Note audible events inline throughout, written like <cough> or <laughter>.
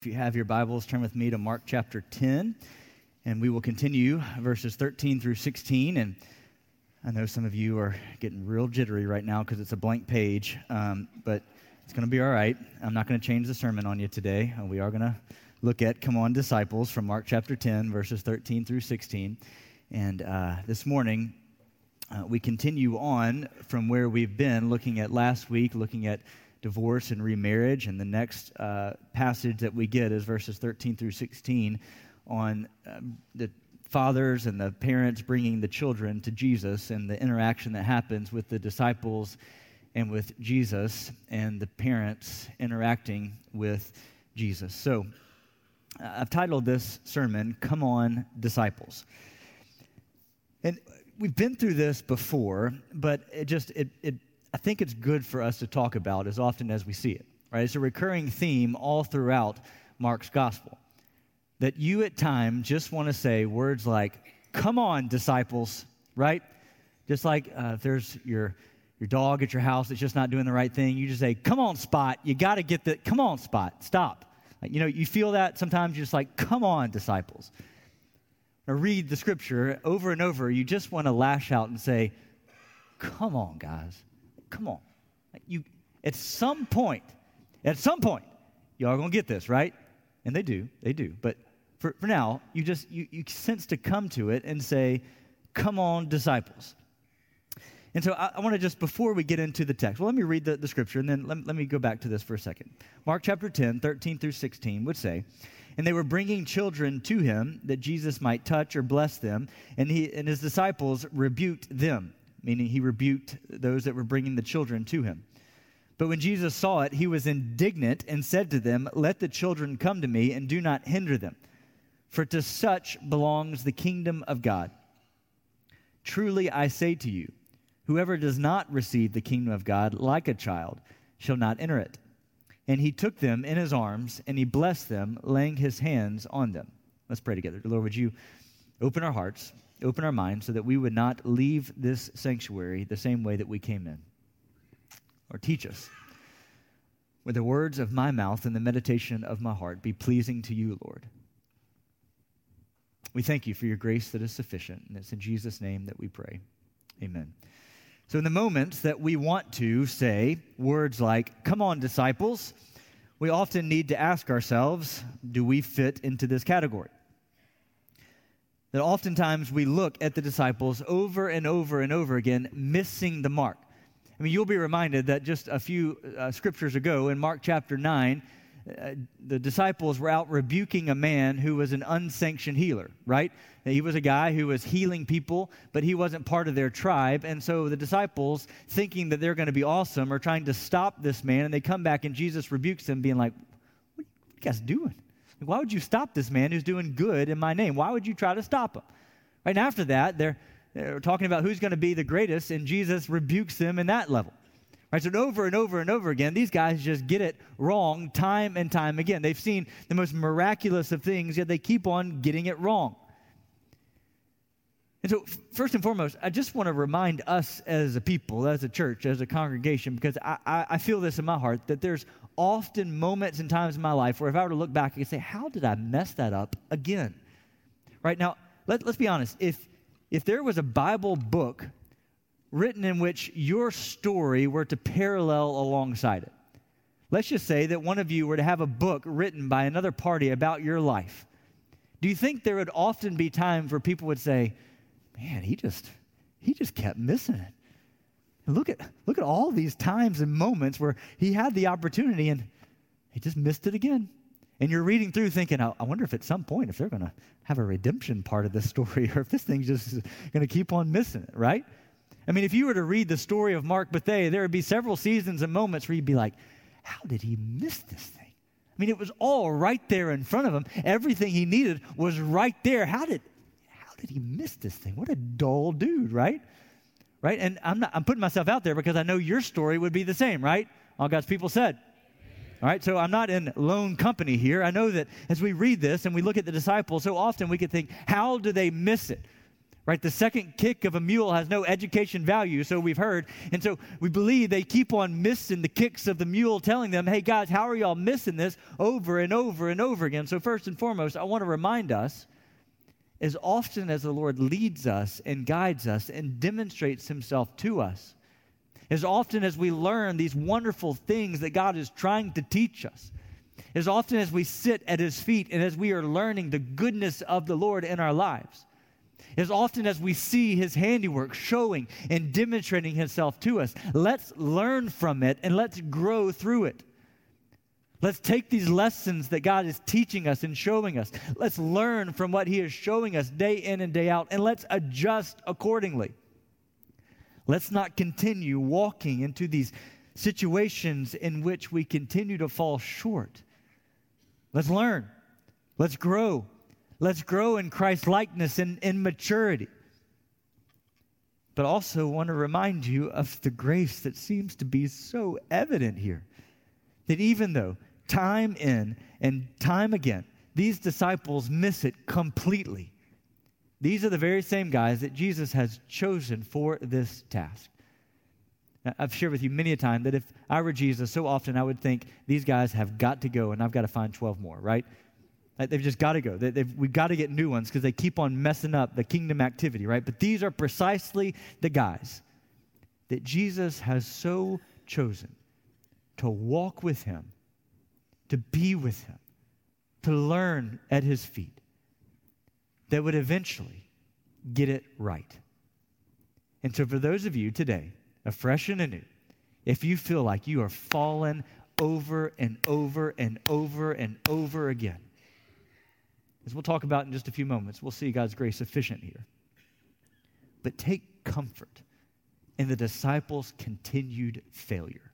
If you have your Bibles, turn with me to Mark chapter 10, and we will continue verses 13 through 16. And I know some of you are getting real jittery right now because it's a blank page, um, but it's going to be all right. I'm not going to change the sermon on you today. Uh, we are going to look at Come On Disciples from Mark chapter 10, verses 13 through 16. And uh, this morning, uh, we continue on from where we've been looking at last week, looking at divorce and remarriage. And the next uh, passage that we get is verses 13 through 16 on um, the fathers and the parents bringing the children to Jesus and the interaction that happens with the disciples and with Jesus and the parents interacting with Jesus. So uh, I've titled this sermon, Come On, Disciples. And we've been through this before, but it just it, it I think it's good for us to talk about as often as we see it, right? It's a recurring theme all throughout Mark's gospel. That you at times just want to say words like, come on, disciples, right? Just like uh, if there's your, your dog at your house that's just not doing the right thing, you just say, come on, Spot, you got to get the, come on, Spot, stop. Like, you know, you feel that sometimes you're just like, come on, disciples. Or read the scripture over and over, you just want to lash out and say, come on, guys come on. You, at some point, at some point, y'all are going to get this, right? And they do, they do. But for, for now, you just, you, you sense to come to it and say, come on, disciples. And so I, I want to just, before we get into the text, well, let me read the, the scripture and then let, let me go back to this for a second. Mark chapter 10, 13 through 16 would say, and they were bringing children to him that Jesus might touch or bless them, and, he, and his disciples rebuked them meaning he rebuked those that were bringing the children to him. But when Jesus saw it, he was indignant and said to them, Let the children come to me and do not hinder them, for to such belongs the kingdom of God. Truly I say to you, whoever does not receive the kingdom of God like a child shall not enter it. And he took them in his arms and he blessed them, laying his hands on them. Let's pray together. Lord, would you open our hearts? Open our minds so that we would not leave this sanctuary the same way that we came in. Or teach us. With the words of my mouth and the meditation of my heart be pleasing to you, Lord. We thank you for your grace that is sufficient, and it's in Jesus' name that we pray. Amen. So, in the moments that we want to say words like, Come on, disciples, we often need to ask ourselves, Do we fit into this category? That oftentimes we look at the disciples over and over and over again, missing the mark. I mean, you'll be reminded that just a few uh, scriptures ago in Mark chapter 9, uh, the disciples were out rebuking a man who was an unsanctioned healer, right? He was a guy who was healing people, but he wasn't part of their tribe. And so the disciples, thinking that they're going to be awesome, are trying to stop this man. And they come back, and Jesus rebukes them, being like, What are you guys doing? Why would you stop this man who's doing good in my name? Why would you try to stop him? Right and after that, they're, they're talking about who's going to be the greatest, and Jesus rebukes them in that level. Right, so over and over and over again, these guys just get it wrong time and time again. They've seen the most miraculous of things, yet they keep on getting it wrong. And so, first and foremost, I just want to remind us as a people, as a church, as a congregation, because I, I, feel this in my heart that there's often moments and times in my life where if I were to look back, I could say, How did I mess that up again? Right now, let, let's be honest. If, if there was a Bible book written in which your story were to parallel alongside it, let's just say that one of you were to have a book written by another party about your life. Do you think there would often be times where people would say, man, he just he just kept missing it. And look at look at all these times and moments where he had the opportunity and he just missed it again. And you're reading through thinking, I wonder if at some point if they're going to have a redemption part of this story <laughs> or if this thing's just going to keep on missing it, right? I mean, if you were to read the story of Mark Bethea, there would be several seasons and moments where you'd be like, how did he miss this thing? I mean, it was all right there in front of him. Everything he needed was right there. How did did he miss this thing? What a dull dude, right? Right? And I'm not I'm putting myself out there because I know your story would be the same, right? All God's people said. All right, so I'm not in lone company here. I know that as we read this and we look at the disciples, so often we could think, how do they miss it? right? The second kick of a mule has no education value, so we've heard. And so we believe they keep on missing the kicks of the mule, telling them, hey, guys, how are y'all missing this over and over and over again? So, first and foremost, I want to remind us as often as the Lord leads us and guides us and demonstrates himself to us, as often as we learn these wonderful things that God is trying to teach us, as often as we sit at his feet and as we are learning the goodness of the Lord in our lives, as often as we see his handiwork showing and demonstrating himself to us, let's learn from it and let's grow through it. Let's take these lessons that God is teaching us and showing us. Let's learn from what He is showing us day in and day out, and let's adjust accordingly. Let's not continue walking into these situations in which we continue to fall short. Let's learn. Let's grow. Let's grow in Christ likeness and in maturity. But also want to remind you of the grace that seems to be so evident here. That even though time in and time again, these disciples miss it completely. These are the very same guys that Jesus has chosen for this task. I've shared with you many a time that if I were Jesus, so often I would think these guys have got to go and I've got to find 12 more, right? They've just got to go. They, we've got to get new ones because they keep on messing up the kingdom activity, right? But these are precisely the guys that Jesus has so chosen to walk with him, to be with him, to learn at his feet, that would eventually get it right. And so, for those of you today, afresh and anew, if you feel like you are fallen over and over and over and over again, as we'll talk about in just a few moments, we'll see God's grace sufficient here. But take comfort in the disciples' continued failure.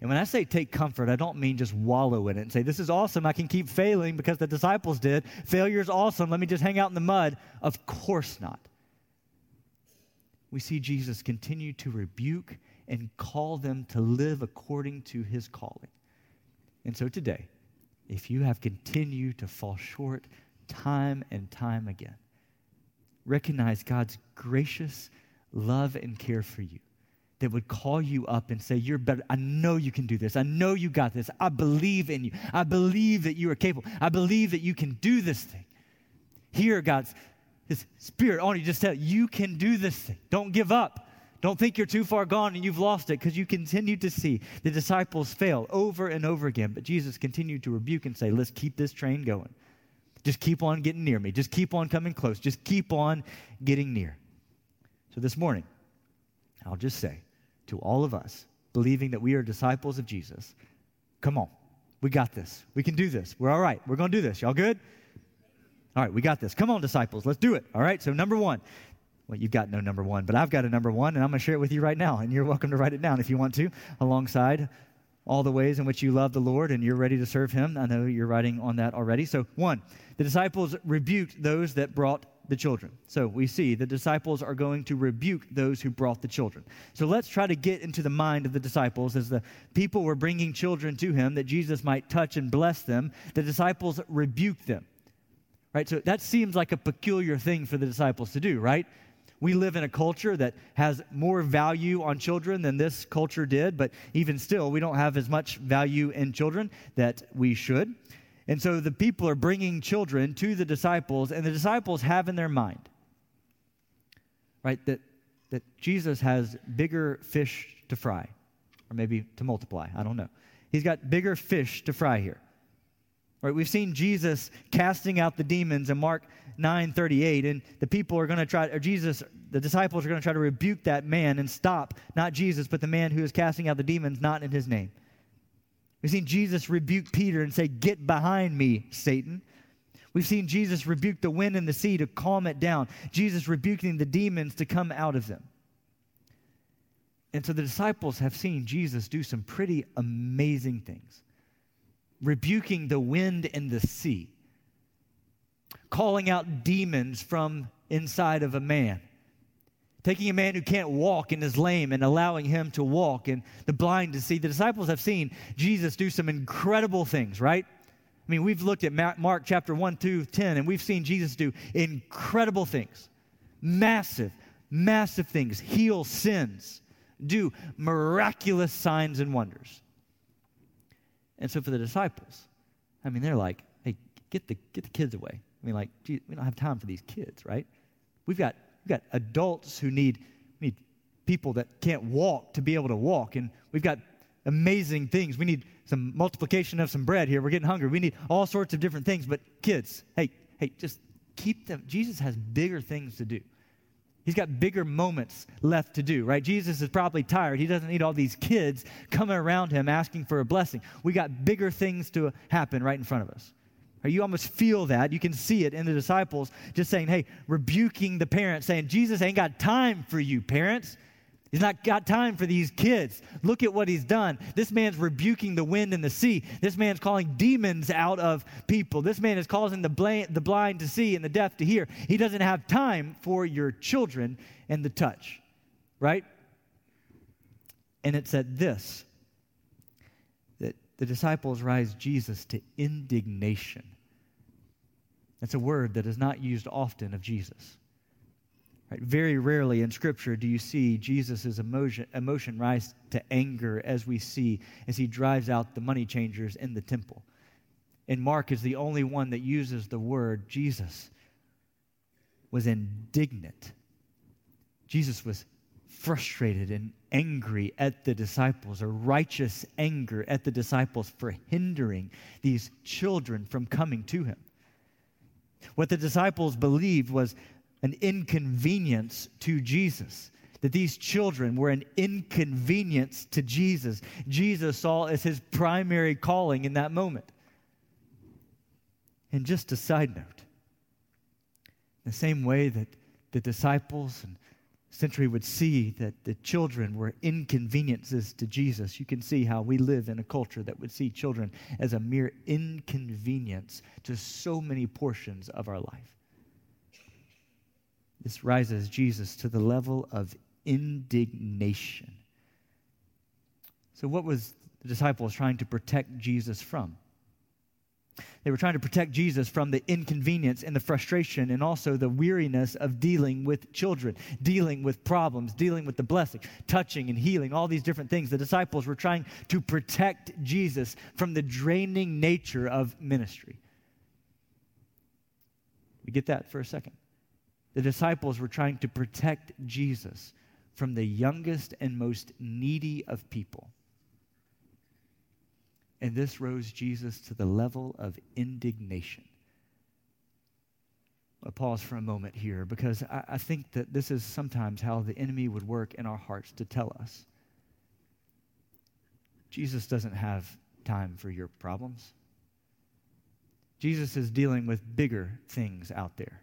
And when I say take comfort, I don't mean just wallow in it and say, This is awesome. I can keep failing because the disciples did. Failure is awesome. Let me just hang out in the mud. Of course not. We see Jesus continue to rebuke and call them to live according to his calling. And so today, if you have continued to fall short time and time again. Recognize God's gracious love and care for you that would call you up and say, You're better. I know you can do this. I know you got this. I believe in you. I believe that you are capable. I believe that you can do this thing. Hear God's His Spirit on you. Just tell you can do this thing. Don't give up. Don't think you're too far gone and you've lost it because you continue to see the disciples fail over and over again. But Jesus continued to rebuke and say, Let's keep this train going. Just keep on getting near me. Just keep on coming close. Just keep on getting near. So this morning, I'll just say to all of us, believing that we are disciples of Jesus, come on. We got this. We can do this. We're all right. We're going to do this. Y'all good? All right, we got this. Come on, disciples. Let's do it. All right, so number one, well, you've got no number one, but I've got a number one, and I'm going to share it with you right now. And you're welcome to write it down if you want to, alongside all the ways in which you love the Lord and you're ready to serve Him. I know you're writing on that already. So, one, the disciples rebuked those that brought the children. So, we see the disciples are going to rebuke those who brought the children. So, let's try to get into the mind of the disciples as the people were bringing children to Him that Jesus might touch and bless them. The disciples rebuked them. Right? So, that seems like a peculiar thing for the disciples to do, right? We live in a culture that has more value on children than this culture did, but even still, we don't have as much value in children that we should. And so the people are bringing children to the disciples, and the disciples have in their mind, right, that, that Jesus has bigger fish to fry, or maybe to multiply. I don't know. He's got bigger fish to fry here. Right, we've seen Jesus casting out the demons in Mark 9:38 and the people are going to try or Jesus the disciples are going to try to rebuke that man and stop not Jesus but the man who is casting out the demons not in his name. We've seen Jesus rebuke Peter and say get behind me Satan. We've seen Jesus rebuke the wind and the sea to calm it down. Jesus rebuking the demons to come out of them. And so the disciples have seen Jesus do some pretty amazing things rebuking the wind and the sea, calling out demons from inside of a man, taking a man who can't walk and is lame and allowing him to walk, and the blind to see. The disciples have seen Jesus do some incredible things, right? I mean, we've looked at Mark chapter 1 through 10, and we've seen Jesus do incredible things. massive, massive things, heal sins, do miraculous signs and wonders. And so for the disciples, I mean, they're like, hey, get the, get the kids away. I mean, like, gee, we don't have time for these kids, right? We've got, we've got adults who need, need people that can't walk to be able to walk. And we've got amazing things. We need some multiplication of some bread here. We're getting hungry. We need all sorts of different things. But kids, hey, hey, just keep them. Jesus has bigger things to do. He's got bigger moments left to do, right? Jesus is probably tired. He doesn't need all these kids coming around him asking for a blessing. We got bigger things to happen right in front of us. You almost feel that. You can see it in the disciples just saying, hey, rebuking the parents, saying, Jesus ain't got time for you, parents. He's not got time for these kids. Look at what he's done. This man's rebuking the wind and the sea. This man's calling demons out of people. This man is causing the, blind, the blind to see and the deaf to hear. He doesn't have time for your children and the touch, right? And it's at this that the disciples rise Jesus to indignation. That's a word that is not used often of Jesus. Right? Very rarely in Scripture do you see Jesus' emotion, emotion rise to anger as we see as he drives out the money changers in the temple. And Mark is the only one that uses the word Jesus was indignant. Jesus was frustrated and angry at the disciples, a righteous anger at the disciples for hindering these children from coming to him. What the disciples believed was an inconvenience to Jesus. That these children were an inconvenience to Jesus. Jesus saw as his primary calling in that moment. And just a side note, the same way that the disciples and century would see that the children were inconveniences to Jesus, you can see how we live in a culture that would see children as a mere inconvenience to so many portions of our life. This rises Jesus to the level of indignation. So, what was the disciples trying to protect Jesus from? They were trying to protect Jesus from the inconvenience and the frustration and also the weariness of dealing with children, dealing with problems, dealing with the blessing, touching and healing, all these different things. The disciples were trying to protect Jesus from the draining nature of ministry. We get that for a second. The disciples were trying to protect Jesus from the youngest and most needy of people. And this rose Jesus to the level of indignation. I'll pause for a moment here because I, I, think that this is sometimes how the enemy would work in our hearts to tell us Jesus doesn't have time for your problems. Jesus is dealing with bigger things out there.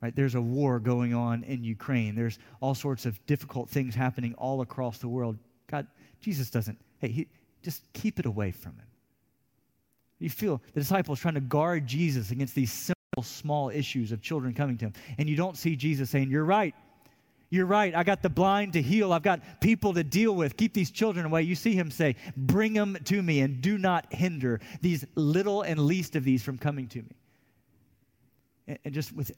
Right? There's a war going on in Ukraine. There's all sorts of difficult things happening all across the world. God, Jesus doesn't, hey, he, just keep it away from him. You feel the disciples trying to guard Jesus against these simple, small issues of children coming to him. And you don't see Jesus saying, You're right. You're right. I got the blind to heal. I've got people to deal with. Keep these children away. You see him say, Bring them to me and do not hinder these little and least of these from coming to me. And, and just with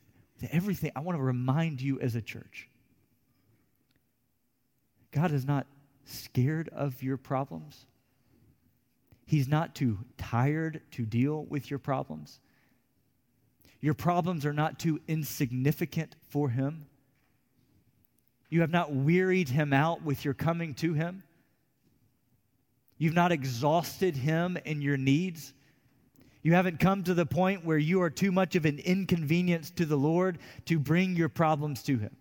everything, I want to remind you as a church God is not scared of your problems. He's not too tired to deal with your problems. Your problems are not too insignificant for him. You have not wearied him out with your coming to him. You've not exhausted him in your needs. You haven't come to the point where you are too much of an inconvenience to the Lord to bring your problems to Him.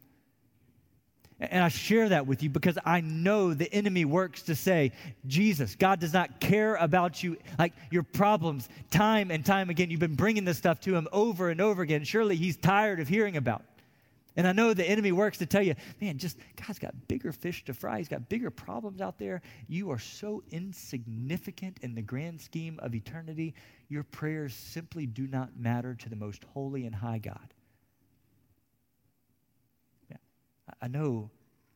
And I share that with you because I know the enemy works to say, Jesus, God does not care about you, like your problems, time and time again. You've been bringing this stuff to Him over and over again. Surely He's tired of hearing about. And I know the enemy works to tell you, man, just God's got bigger fish to fry. He's got bigger problems out there. You are so insignificant in the grand scheme of eternity. Your prayers simply do not matter to the most holy and high God. I know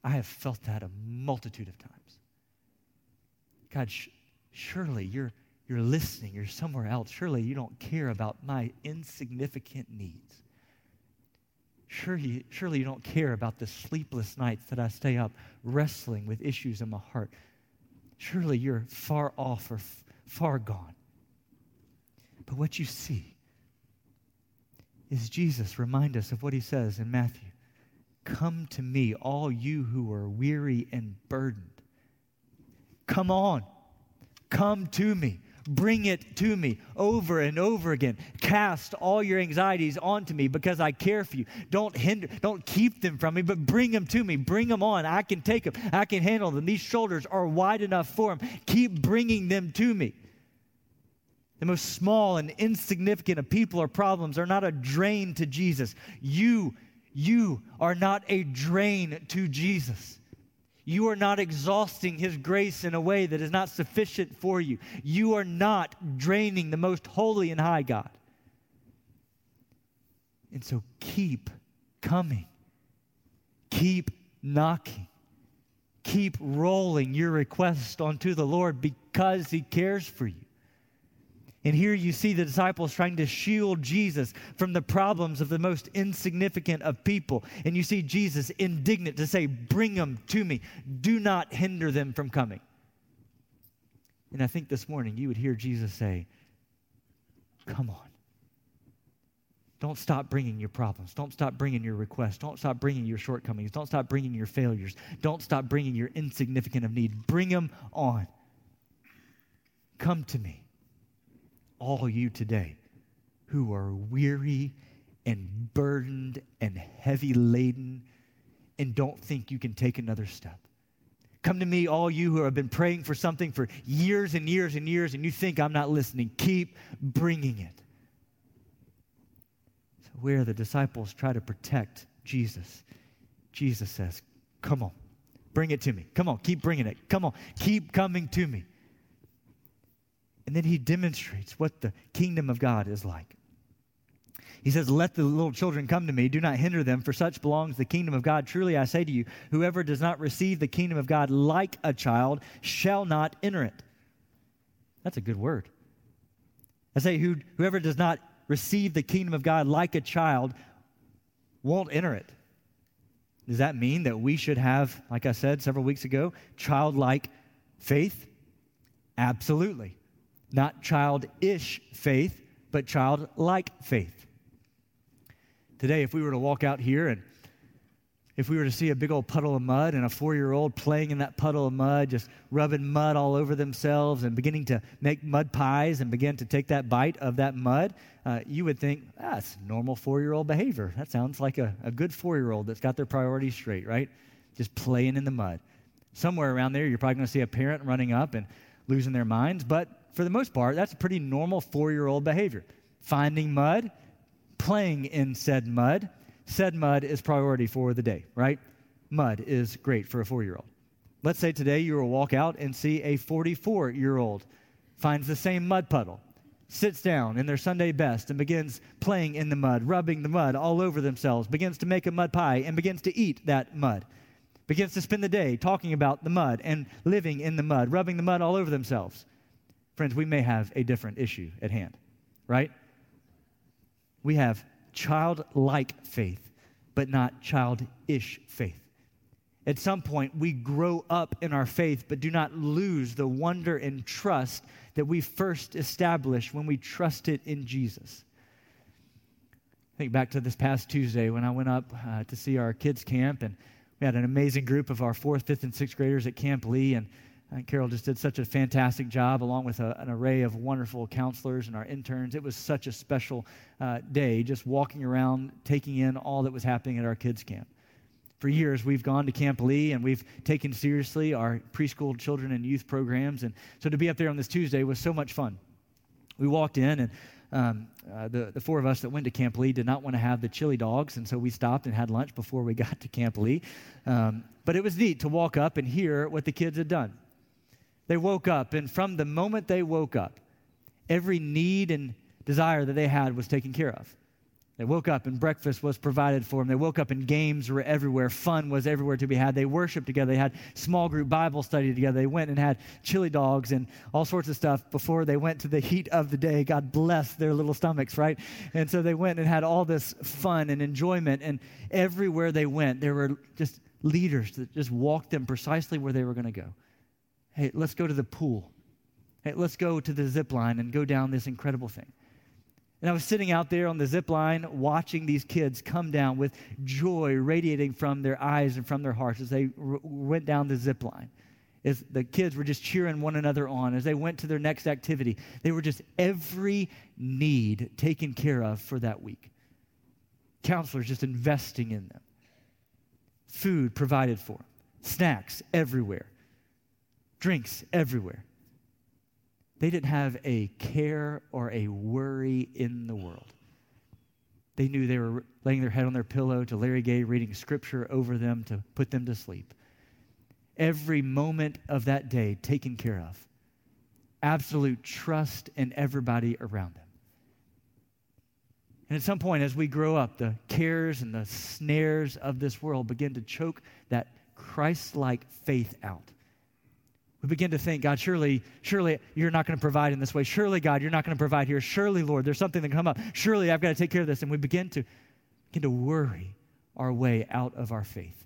I have felt that a multitude of times. God, sh- surely you're, you're listening. You're somewhere else. Surely you don't care about my insignificant needs. Surely, surely you don't care about the sleepless nights that I stay up wrestling with issues in my heart. Surely you're far off or f- far gone. But what you see is Jesus remind us of what he says in Matthew Come to me, all you who are weary and burdened. Come on, come to me. Bring it to me over and over again. Cast all your anxieties onto me because I care for you. Don't hinder, don't keep them from me, but bring them to me. Bring them on. I can take them. I can handle them. These shoulders are wide enough for them. Keep bringing them to me. The most small and insignificant of people or problems are not a drain to Jesus. You, you are not a drain to Jesus. You are not exhausting His grace in a way that is not sufficient for you. You are not draining the most holy and high God. And so keep coming, keep knocking, keep rolling your request onto the Lord because He cares for you. And here you see the disciples trying to shield Jesus from the problems of the most insignificant of people. And you see Jesus indignant to say, Bring them to me. Do not hinder them from coming. And I think this morning you would hear Jesus say, Come on. Don't stop bringing your problems. Don't stop bringing your requests. Don't stop bringing your shortcomings. Don't stop bringing your failures. Don't stop bringing your insignificant of need. Bring them on. Come to me all you today who are weary and burdened and heavy laden and don't think you can take another step. Come to me, all you who have been praying for something for years and years and years, and you think I'm not listening. Keep bringing it. So, where the disciples try to protect Jesus, Jesus says, Come on, bring it to me. Come on, keep bringing it. Come on, keep coming to me. And then he demonstrates what the kingdom of God is like. He says, Let the little children come to me. Do not hinder them, for such belongs the kingdom of God. Truly I say to you, whoever does not receive the kingdom of God like a child shall not enter it. That's a good word. I say, who, whoever does not receive the kingdom of God like a child won't enter it. Does that mean that we should have, like I said several weeks ago, childlike faith? Absolutely. Not childish faith, but childlike faith. Today, if we were to walk out here and if we were to see a big old puddle of mud and a four year old playing in that puddle of mud, just rubbing mud all over themselves and beginning to make mud pies and begin to take that bite of that mud, uh, you would think, ah, that's normal four year old behavior. That sounds like a, a good four year old that's got their priorities straight, right? Just playing in the mud. Somewhere around there, you're probably going to see a parent running up and losing their minds, but for the most part, that's a pretty normal four year old behavior. Finding mud, playing in said mud. Said mud is priority for the day, right? Mud is great for a four year old. Let's say today you will walk out and see a 44 year old finds the same mud puddle, sits down in their Sunday best and begins playing in the mud, rubbing the mud all over themselves, begins to make a mud pie and begins to eat that mud, begins to spend the day talking about the mud and living in the mud, rubbing the mud all over themselves. Friends, we may have a different issue at hand, right? We have childlike faith, but not childish faith. At some point, we grow up in our faith, but do not lose the wonder and trust that we first established when we trusted in Jesus. Think back to this past Tuesday when I went up uh, to see our kids' camp, and we had an amazing group of our fourth, fifth, and sixth graders at Camp Lee. And Carol just did such a fantastic job, along with a, an array of wonderful counselors and our interns. It was such a special uh, day, just walking around, taking in all that was happening at our kids' camp. For years, we've gone to Camp Lee and we've taken seriously our preschool children and youth programs. And so to be up there on this Tuesday was so much fun. We walked in, and um, uh, the, the four of us that went to Camp Lee did not want to have the chili dogs, and so we stopped and had lunch before we <laughs> got to Camp Lee. Um, but it was neat to walk up and hear what the kids had done. They woke up, and from the moment they woke up, every need and desire that they had was taken care of. They woke up and breakfast was provided for them. They woke up and games were everywhere. Fun was everywhere to be had. They worshiped together. They had small group Bible study together. They went and had chili dogs and all sorts of stuff before they went to the heat of the day. God bless their little stomachs, right? And so they went and had all this fun and enjoyment. And everywhere they went, there were just leaders that just walked them precisely where they were going to go. Hey, let's go to the pool. Hey, let's go to the zip line and go down this incredible thing. And I was sitting out there on the zip line watching these kids come down with joy radiating from their eyes and from their hearts as they r- went down the zip line. As the kids were just cheering one another on as they went to their next activity. They were just every need taken care of for that week. Counselors just investing in them. Food provided for, snacks everywhere, drinks everywhere. They didn't have a care or a worry in the world. They knew they were laying their head on their pillow to Larry Gay reading scripture over them to put them to sleep. Every moment of that day taken care of. Absolute trust in everybody around them. And at some point, as we grow up, the cares and the snares of this world begin to choke that Christ like faith out we begin to think, God, surely, surely you're not going to provide in this way. Surely, God, you're not going to provide here. Surely, Lord, there's something that come up. Surely, I've got to take care of this. And we begin to begin to worry our way out of our faith.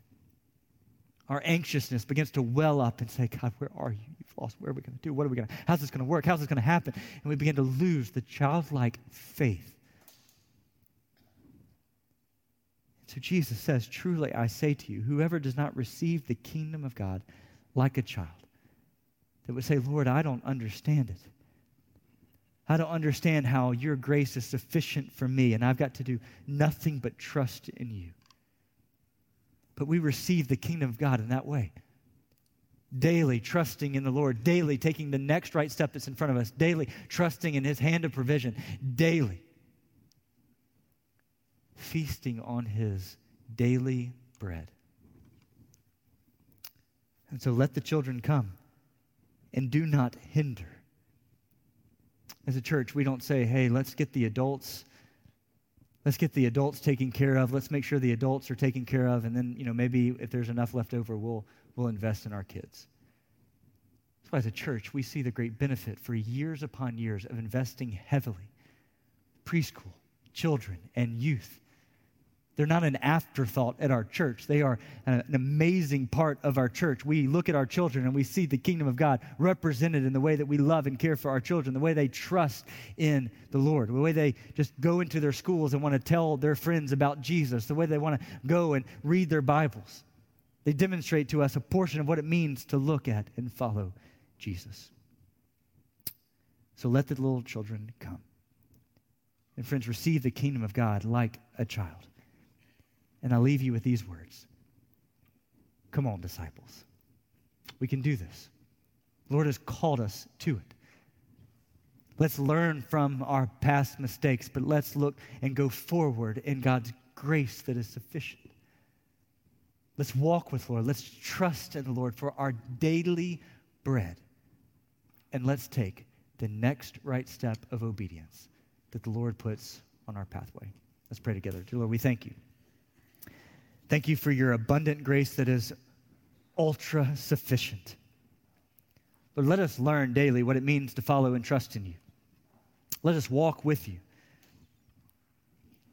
Our anxiousness begins to well up and say, God, where are you? You've lost. Where are we going to do? What are we going to? How's this going to work? How's this going to happen? And we begin to lose the childlike faith. So Jesus says, Truly I say to you, whoever does not receive the kingdom of God like a child that would say, Lord, I don't understand it. I don't understand how your grace is sufficient for me, and I've got to do nothing but trust in you. But we receive the kingdom of God in that way. Daily trusting in the Lord, daily taking the next right step that's in front of us, daily trusting in his hand of provision, daily feasting on his daily bread. And so let the children come and do not hinder. As a church, we don't say, hey, let's get the adults. Let's get the adults taken care of. Let's make sure the adults are taken care of. And then, you know, maybe if there's enough left over, we'll, we'll invest in our kids. That's why, as a church, we see the great benefit for years upon years of investing heavily preschool, children, and youth they're not an afterthought at our church. They are an amazing part of our church. We look at our children and we see the kingdom of God represented in the way that we love and care for our children, the way they trust in the Lord, the way they just go into their schools and want to tell their friends about Jesus, the way they want to go and read their Bibles. They demonstrate to us a portion of what it means to look at and follow Jesus. So let the little children come. And friends, receive the kingdom of God like a child. And I leave you with these words Come on, disciples. We can do this. The Lord has called us to it. Let's learn from our past mistakes, but let's look and go forward in God's grace that is sufficient. Let's walk with Lord. Let's trust in the Lord for our daily bread. And let's take the next right step of obedience that the Lord puts on our pathway. Let's pray together. Dear Lord, we thank you. Thank you for your abundant grace that is ultra sufficient. But let us learn daily what it means to follow and trust in you. Let us walk with you.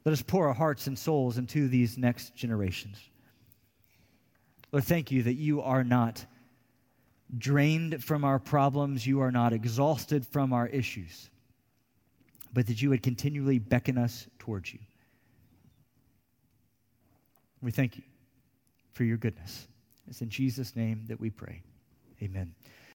Let us pour our hearts and souls into these next generations. Lord, thank you that you are not drained from our problems, you are not exhausted from our issues, but that you would continually beckon us towards you. We thank you for your goodness. It's in Jesus' name that we pray. Amen.